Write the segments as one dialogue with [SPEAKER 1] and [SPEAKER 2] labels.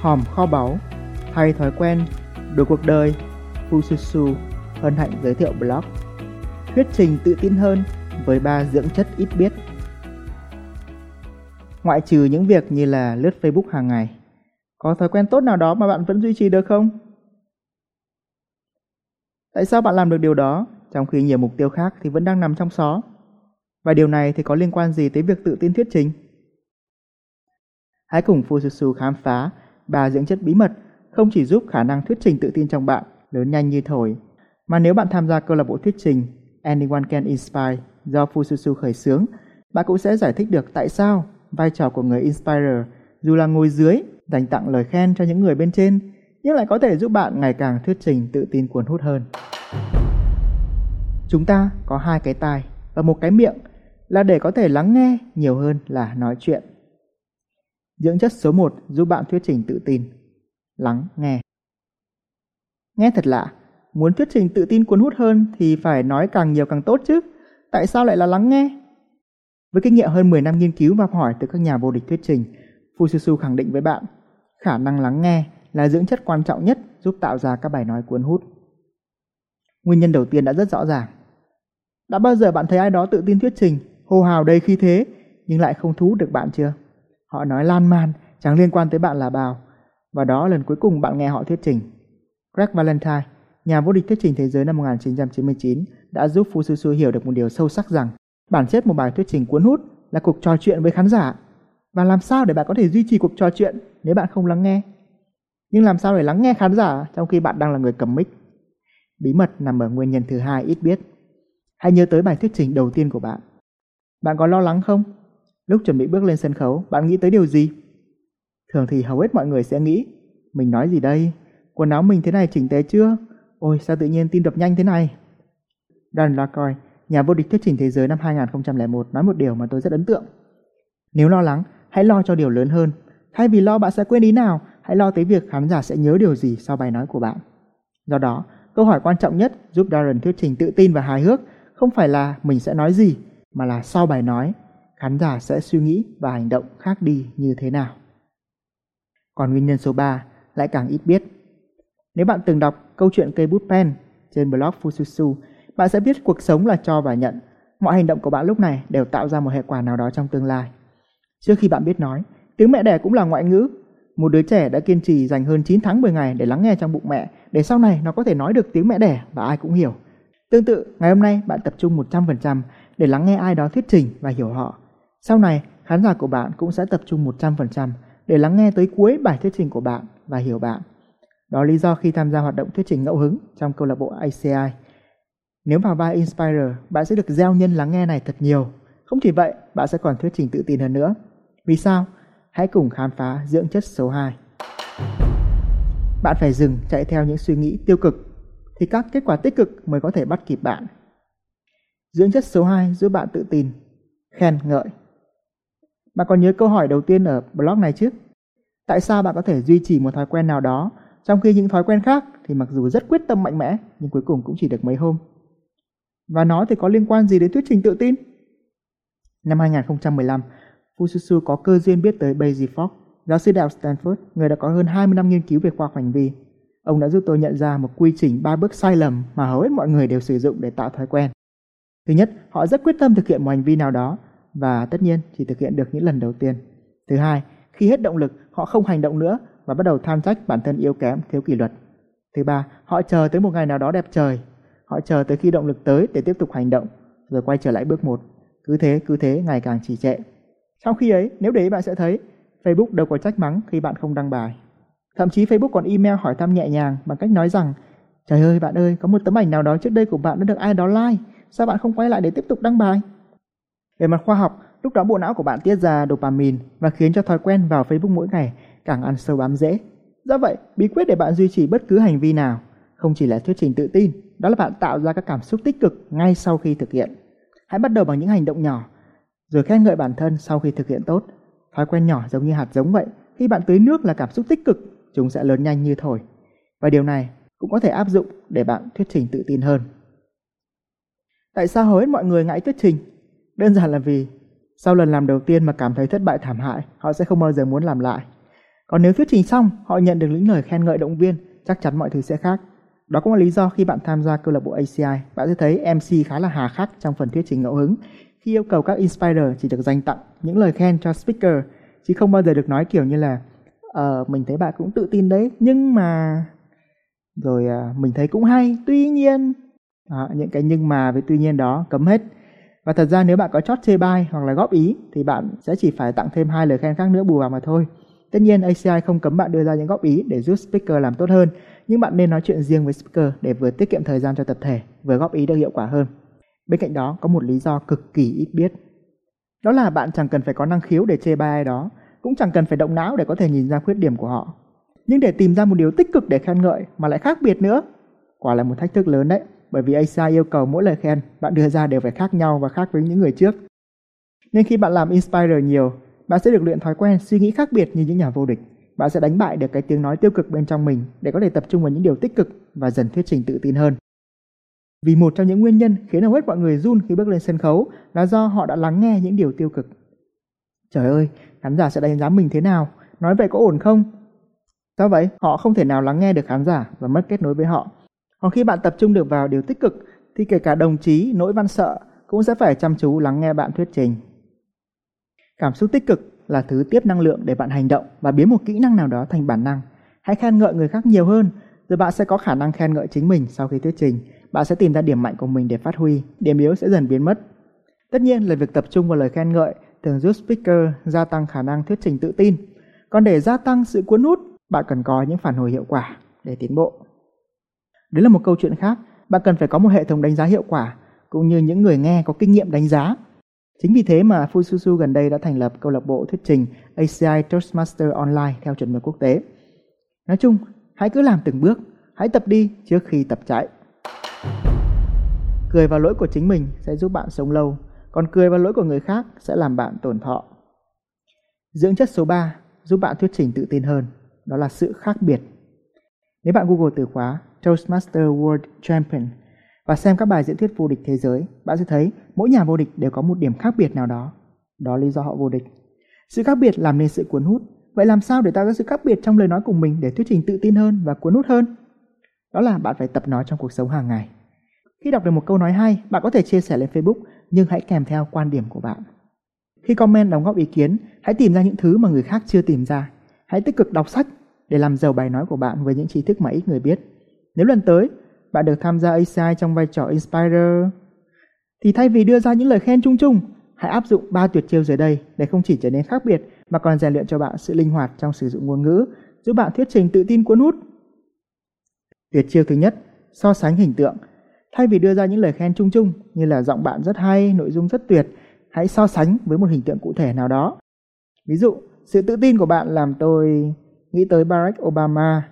[SPEAKER 1] hòm kho báu, thay thói quen, đổi cuộc đời, Fususu hân hạnh giới thiệu blog Thuyết trình tự tin hơn với ba dưỡng chất ít biết. Ngoại trừ những việc như là lướt Facebook hàng ngày, có thói quen tốt nào đó mà bạn vẫn duy trì được không? Tại sao bạn làm được điều đó trong khi nhiều mục tiêu khác thì vẫn đang nằm trong xó? Và điều này thì có liên quan gì tới việc tự tin thuyết trình? Hãy cùng Fususu khám phá ba dưỡng chất bí mật không chỉ giúp khả năng thuyết trình tự tin trong bạn lớn nhanh như thổi, mà nếu bạn tham gia câu lạc bộ thuyết trình Anyone Can Inspire do Fususu khởi xướng, bạn cũng sẽ giải thích được tại sao vai trò của người inspirer dù là ngồi dưới dành tặng lời khen cho những người bên trên nhưng lại có thể giúp bạn ngày càng thuyết trình tự tin cuốn hút hơn. Chúng ta có hai cái tai và một cái miệng là để có thể lắng nghe nhiều hơn là nói chuyện. Dưỡng chất số 1 giúp bạn thuyết trình tự tin. Lắng nghe. Nghe thật lạ, muốn thuyết trình tự tin cuốn hút hơn thì phải nói càng nhiều càng tốt chứ. Tại sao lại là lắng nghe? Với kinh nghiệm hơn 10 năm nghiên cứu và học hỏi từ các nhà vô địch thuyết trình, Fususu khẳng định với bạn, khả năng lắng nghe là dưỡng chất quan trọng nhất giúp tạo ra các bài nói cuốn hút. Nguyên nhân đầu tiên đã rất rõ ràng. Đã bao giờ bạn thấy ai đó tự tin thuyết trình, hô hào đầy khí thế, nhưng lại không thú được bạn chưa? Họ nói lan man, chẳng liên quan tới bạn là bao. Và đó lần cuối cùng bạn nghe họ thuyết trình. Greg Valentine, nhà vô địch thuyết trình thế giới năm 1999, đã giúp Fususu hiểu được một điều sâu sắc rằng bản chất một bài thuyết trình cuốn hút là cuộc trò chuyện với khán giả. Và làm sao để bạn có thể duy trì cuộc trò chuyện nếu bạn không lắng nghe? Nhưng làm sao để lắng nghe khán giả trong khi bạn đang là người cầm mic? Bí mật nằm ở nguyên nhân thứ hai ít biết. Hãy nhớ tới bài thuyết trình đầu tiên của bạn. Bạn có lo lắng không? Lúc chuẩn bị bước lên sân khấu, bạn nghĩ tới điều gì? Thường thì hầu hết mọi người sẽ nghĩ, mình nói gì đây? Quần áo mình thế này chỉnh tế chưa? Ôi sao tự nhiên tim đập nhanh thế này? Dan LaCroix, nhà vô địch thuyết trình thế giới năm 2001 nói một điều mà tôi rất ấn tượng. Nếu lo lắng, hãy lo cho điều lớn hơn. Thay vì lo bạn sẽ quên ý nào, hãy lo tới việc khán giả sẽ nhớ điều gì sau bài nói của bạn. Do đó, câu hỏi quan trọng nhất giúp Darren thuyết trình tự tin và hài hước không phải là mình sẽ nói gì, mà là sau bài nói, khán giả sẽ suy nghĩ và hành động khác đi như thế nào. Còn nguyên nhân số 3 lại càng ít biết. Nếu bạn từng đọc câu chuyện cây bút pen trên blog Fususu, bạn sẽ biết cuộc sống là cho và nhận. Mọi hành động của bạn lúc này đều tạo ra một hệ quả nào đó trong tương lai. Trước khi bạn biết nói, tiếng mẹ đẻ cũng là ngoại ngữ. Một đứa trẻ đã kiên trì dành hơn 9 tháng 10 ngày để lắng nghe trong bụng mẹ, để sau này nó có thể nói được tiếng mẹ đẻ và ai cũng hiểu. Tương tự, ngày hôm nay bạn tập trung 100% để lắng nghe ai đó thuyết trình và hiểu họ. Sau này, khán giả của bạn cũng sẽ tập trung 100% để lắng nghe tới cuối bài thuyết trình của bạn và hiểu bạn. Đó lý do khi tham gia hoạt động thuyết trình ngẫu hứng trong câu lạc bộ ACI. Nếu vào vai Inspire, bạn sẽ được gieo nhân lắng nghe này thật nhiều. Không chỉ vậy, bạn sẽ còn thuyết trình tự tin hơn nữa. Vì sao? Hãy cùng khám phá dưỡng chất số 2. Bạn phải dừng chạy theo những suy nghĩ tiêu cực thì các kết quả tích cực mới có thể bắt kịp bạn. Dưỡng chất số 2 giúp bạn tự tin, khen ngợi. Bạn còn nhớ câu hỏi đầu tiên ở blog này chứ? Tại sao bạn có thể duy trì một thói quen nào đó trong khi những thói quen khác thì mặc dù rất quyết tâm mạnh mẽ nhưng cuối cùng cũng chỉ được mấy hôm? Và nó thì có liên quan gì đến thuyết trình tự tin? Năm 2015, Fususu có cơ duyên biết tới Basie Fox, giáo sư đại học Stanford, người đã có hơn 20 năm nghiên cứu về khoa học hành vi. Ông đã giúp tôi nhận ra một quy trình ba bước sai lầm mà hầu hết mọi người đều sử dụng để tạo thói quen. Thứ nhất, họ rất quyết tâm thực hiện một hành vi nào đó và tất nhiên chỉ thực hiện được những lần đầu tiên. Thứ hai, khi hết động lực, họ không hành động nữa và bắt đầu than trách bản thân yếu kém, thiếu kỷ luật. Thứ ba, họ chờ tới một ngày nào đó đẹp trời. Họ chờ tới khi động lực tới để tiếp tục hành động, rồi quay trở lại bước một. Cứ thế, cứ thế, ngày càng trì trệ. Trong khi ấy, nếu để ý bạn sẽ thấy, Facebook đâu có trách mắng khi bạn không đăng bài. Thậm chí Facebook còn email hỏi thăm nhẹ nhàng bằng cách nói rằng Trời ơi bạn ơi, có một tấm ảnh nào đó trước đây của bạn đã được ai đó like, sao bạn không quay lại để tiếp tục đăng bài? Về mặt khoa học, lúc đó bộ não của bạn tiết ra dopamine và khiến cho thói quen vào Facebook mỗi ngày càng ăn sâu bám dễ. Do vậy, bí quyết để bạn duy trì bất cứ hành vi nào không chỉ là thuyết trình tự tin, đó là bạn tạo ra các cảm xúc tích cực ngay sau khi thực hiện. Hãy bắt đầu bằng những hành động nhỏ, rồi khen ngợi bản thân sau khi thực hiện tốt. Thói quen nhỏ giống như hạt giống vậy, khi bạn tưới nước là cảm xúc tích cực, chúng sẽ lớn nhanh như thổi. Và điều này cũng có thể áp dụng để bạn thuyết trình tự tin hơn. Tại sao hầu hết mọi người ngại thuyết trình? Đơn giản là vì sau lần làm đầu tiên mà cảm thấy thất bại thảm hại, họ sẽ không bao giờ muốn làm lại. Còn nếu thuyết trình xong, họ nhận được những lời khen ngợi động viên, chắc chắn mọi thứ sẽ khác. Đó cũng là lý do khi bạn tham gia câu lạc bộ ACI, bạn sẽ thấy MC khá là hà khắc trong phần thuyết trình ngẫu hứng. Khi yêu cầu các inspirer chỉ được dành tặng những lời khen cho speaker, chứ không bao giờ được nói kiểu như là ờ uh, mình thấy bạn cũng tự tin đấy, nhưng mà rồi uh, mình thấy cũng hay, tuy nhiên à, những cái nhưng mà với tuy nhiên đó cấm hết. Và thật ra nếu bạn có chót chê bai hoặc là góp ý thì bạn sẽ chỉ phải tặng thêm hai lời khen khác nữa bù vào mà thôi. Tất nhiên ACI không cấm bạn đưa ra những góp ý để giúp speaker làm tốt hơn, nhưng bạn nên nói chuyện riêng với speaker để vừa tiết kiệm thời gian cho tập thể, vừa góp ý được hiệu quả hơn. Bên cạnh đó có một lý do cực kỳ ít biết. Đó là bạn chẳng cần phải có năng khiếu để chê bai ai đó, cũng chẳng cần phải động não để có thể nhìn ra khuyết điểm của họ. Nhưng để tìm ra một điều tích cực để khen ngợi mà lại khác biệt nữa, quả là một thách thức lớn đấy, bởi vì ACI yêu cầu mỗi lời khen bạn đưa ra đều phải khác nhau và khác với những người trước. Nên khi bạn làm Inspire nhiều, bạn sẽ được luyện thói quen suy nghĩ khác biệt như những nhà vô địch. Bạn sẽ đánh bại được cái tiếng nói tiêu cực bên trong mình để có thể tập trung vào những điều tích cực và dần thuyết trình tự tin hơn. Vì một trong những nguyên nhân khiến hầu hết mọi người run khi bước lên sân khấu là do họ đã lắng nghe những điều tiêu cực. Trời ơi, khán giả sẽ đánh giá mình thế nào? Nói vậy có ổn không? Sao vậy? Họ không thể nào lắng nghe được khán giả và mất kết nối với họ. Còn khi bạn tập trung được vào điều tích cực thì kể cả đồng chí, nỗi văn sợ cũng sẽ phải chăm chú lắng nghe bạn thuyết trình. Cảm xúc tích cực là thứ tiếp năng lượng để bạn hành động và biến một kỹ năng nào đó thành bản năng. Hãy khen ngợi người khác nhiều hơn, rồi bạn sẽ có khả năng khen ngợi chính mình sau khi thuyết trình. Bạn sẽ tìm ra điểm mạnh của mình để phát huy, điểm yếu sẽ dần biến mất. Tất nhiên là việc tập trung vào lời khen ngợi thường giúp speaker gia tăng khả năng thuyết trình tự tin. Còn để gia tăng sự cuốn hút, bạn cần có những phản hồi hiệu quả để tiến bộ. Đấy là một câu chuyện khác, bạn cần phải có một hệ thống đánh giá hiệu quả cũng như những người nghe có kinh nghiệm đánh giá Chính vì thế mà Fususu gần đây đã thành lập câu lạc bộ thuyết trình ACI Toastmaster Online theo chuẩn mực quốc tế. Nói chung, hãy cứ làm từng bước, hãy tập đi trước khi tập chạy. Cười vào lỗi của chính mình sẽ giúp bạn sống lâu, còn cười vào lỗi của người khác sẽ làm bạn tổn thọ. Dưỡng chất số 3 giúp bạn thuyết trình tự tin hơn, đó là sự khác biệt. Nếu bạn Google từ khóa Toastmaster World Champion và xem các bài diễn thuyết vô địch thế giới, bạn sẽ thấy mỗi nhà vô địch đều có một điểm khác biệt nào đó. Đó là lý do họ vô địch. Sự khác biệt làm nên sự cuốn hút. Vậy làm sao để tạo ra sự khác biệt trong lời nói của mình để thuyết trình tự tin hơn và cuốn hút hơn? Đó là bạn phải tập nói trong cuộc sống hàng ngày. Khi đọc được một câu nói hay, bạn có thể chia sẻ lên Facebook, nhưng hãy kèm theo quan điểm của bạn. Khi comment đóng góp ý kiến, hãy tìm ra những thứ mà người khác chưa tìm ra. Hãy tích cực đọc sách để làm giàu bài nói của bạn với những tri thức mà ít người biết. Nếu lần tới bạn được tham gia ACI trong vai trò Inspirer. Thì thay vì đưa ra những lời khen chung chung, hãy áp dụng ba tuyệt chiêu dưới đây để không chỉ trở nên khác biệt mà còn rèn luyện cho bạn sự linh hoạt trong sử dụng ngôn ngữ, giúp bạn thuyết trình tự tin cuốn hút. Tuyệt chiêu thứ nhất, so sánh hình tượng. Thay vì đưa ra những lời khen chung chung như là giọng bạn rất hay, nội dung rất tuyệt, hãy so sánh với một hình tượng cụ thể nào đó. Ví dụ, sự tự tin của bạn làm tôi nghĩ tới Barack Obama,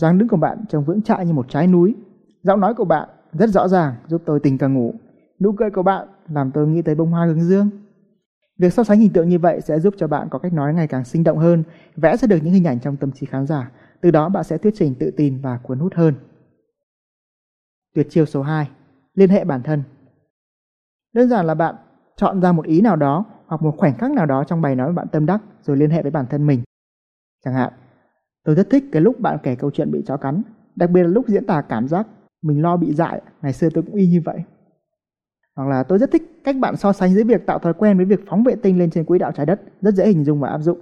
[SPEAKER 1] dáng đứng của bạn trông vững chãi như một trái núi, Giọng nói của bạn rất rõ ràng giúp tôi tình càng ngủ. Nụ cười của bạn làm tôi nghĩ tới bông hoa hướng dương. Việc so sánh hình tượng như vậy sẽ giúp cho bạn có cách nói ngày càng sinh động hơn, vẽ ra được những hình ảnh trong tâm trí khán giả. Từ đó bạn sẽ thuyết trình tự tin và cuốn hút hơn. Tuyệt chiêu số 2. Liên hệ bản thân. Đơn giản là bạn chọn ra một ý nào đó hoặc một khoảnh khắc nào đó trong bài nói mà bạn tâm đắc rồi liên hệ với bản thân mình. Chẳng hạn, tôi rất thích cái lúc bạn kể câu chuyện bị chó cắn, đặc biệt là lúc diễn tả cảm giác mình lo bị dại, ngày xưa tôi cũng y như vậy. Hoặc là tôi rất thích cách bạn so sánh giữa việc tạo thói quen với việc phóng vệ tinh lên trên quỹ đạo trái đất, rất dễ hình dung và áp dụng.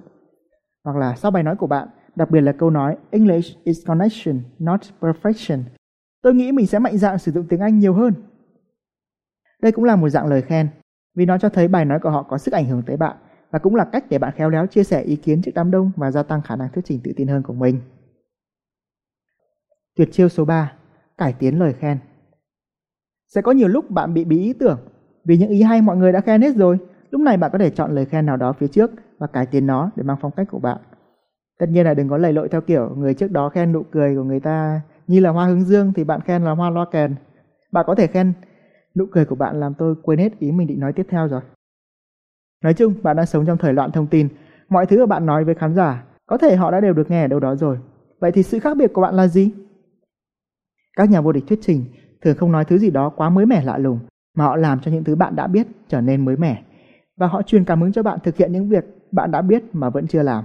[SPEAKER 1] Hoặc là sau bài nói của bạn, đặc biệt là câu nói English is connection, not perfection. Tôi nghĩ mình sẽ mạnh dạn sử dụng tiếng Anh nhiều hơn. Đây cũng là một dạng lời khen, vì nó cho thấy bài nói của họ có sức ảnh hưởng tới bạn và cũng là cách để bạn khéo léo chia sẻ ý kiến trước đám đông và gia tăng khả năng thuyết trình tự tin hơn của mình. Tuyệt chiêu số 3 cải tiến lời khen. Sẽ có nhiều lúc bạn bị bí ý tưởng vì những ý hay mọi người đã khen hết rồi. Lúc này bạn có thể chọn lời khen nào đó phía trước và cải tiến nó để mang phong cách của bạn. Tất nhiên là đừng có lầy lội theo kiểu người trước đó khen nụ cười của người ta như là hoa hướng dương thì bạn khen là hoa loa kèn. Bạn có thể khen, nụ cười của bạn làm tôi quên hết ý mình định nói tiếp theo rồi. Nói chung, bạn đang sống trong thời loạn thông tin. Mọi thứ mà bạn nói với khán giả, có thể họ đã đều được nghe ở đâu đó rồi. Vậy thì sự khác biệt của bạn là gì? Các nhà vô địch thuyết trình thường không nói thứ gì đó quá mới mẻ lạ lùng, mà họ làm cho những thứ bạn đã biết trở nên mới mẻ. Và họ truyền cảm hứng cho bạn thực hiện những việc bạn đã biết mà vẫn chưa làm.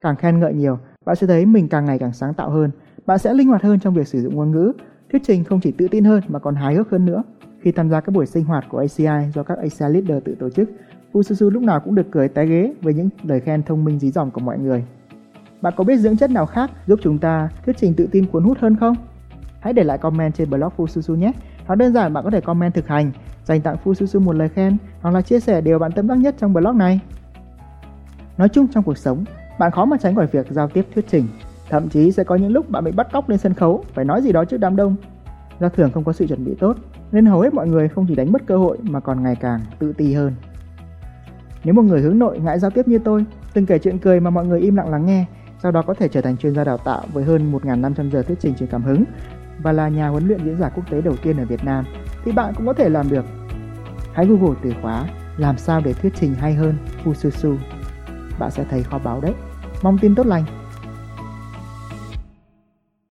[SPEAKER 1] Càng khen ngợi nhiều, bạn sẽ thấy mình càng ngày càng sáng tạo hơn, bạn sẽ linh hoạt hơn trong việc sử dụng ngôn ngữ, thuyết trình không chỉ tự tin hơn mà còn hài hước hơn nữa. Khi tham gia các buổi sinh hoạt của ACI do các ACI leader tự tổ chức, Fususu lúc nào cũng được cười té ghế với những lời khen thông minh dí dỏm của mọi người. Bạn có biết dưỡng chất nào khác giúp chúng ta thuyết trình tự tin cuốn hút hơn không? Hãy để lại comment trên blog Fususu nhé. Nó đơn giản bạn có thể comment thực hành, dành tặng Fususu một lời khen hoặc là chia sẻ điều bạn tâm đắc nhất trong blog này. Nói chung trong cuộc sống, bạn khó mà tránh khỏi việc giao tiếp thuyết trình. Thậm chí sẽ có những lúc bạn bị bắt cóc lên sân khấu phải nói gì đó trước đám đông. Do thường không có sự chuẩn bị tốt, nên hầu hết mọi người không chỉ đánh mất cơ hội mà còn ngày càng tự ti hơn. Nếu một người hướng nội ngại giao tiếp như tôi, từng kể chuyện cười mà mọi người im lặng lắng nghe, sau đó có thể trở thành chuyên gia đào tạo với hơn 1.500 giờ thuyết trình truyền cảm hứng và là nhà huấn luyện diễn giả quốc tế đầu tiên ở Việt Nam, thì bạn cũng có thể làm được. Hãy Google từ khóa làm sao để thuyết trình hay hơn Fususu. Bạn sẽ thấy kho báu đấy. Mong tin tốt lành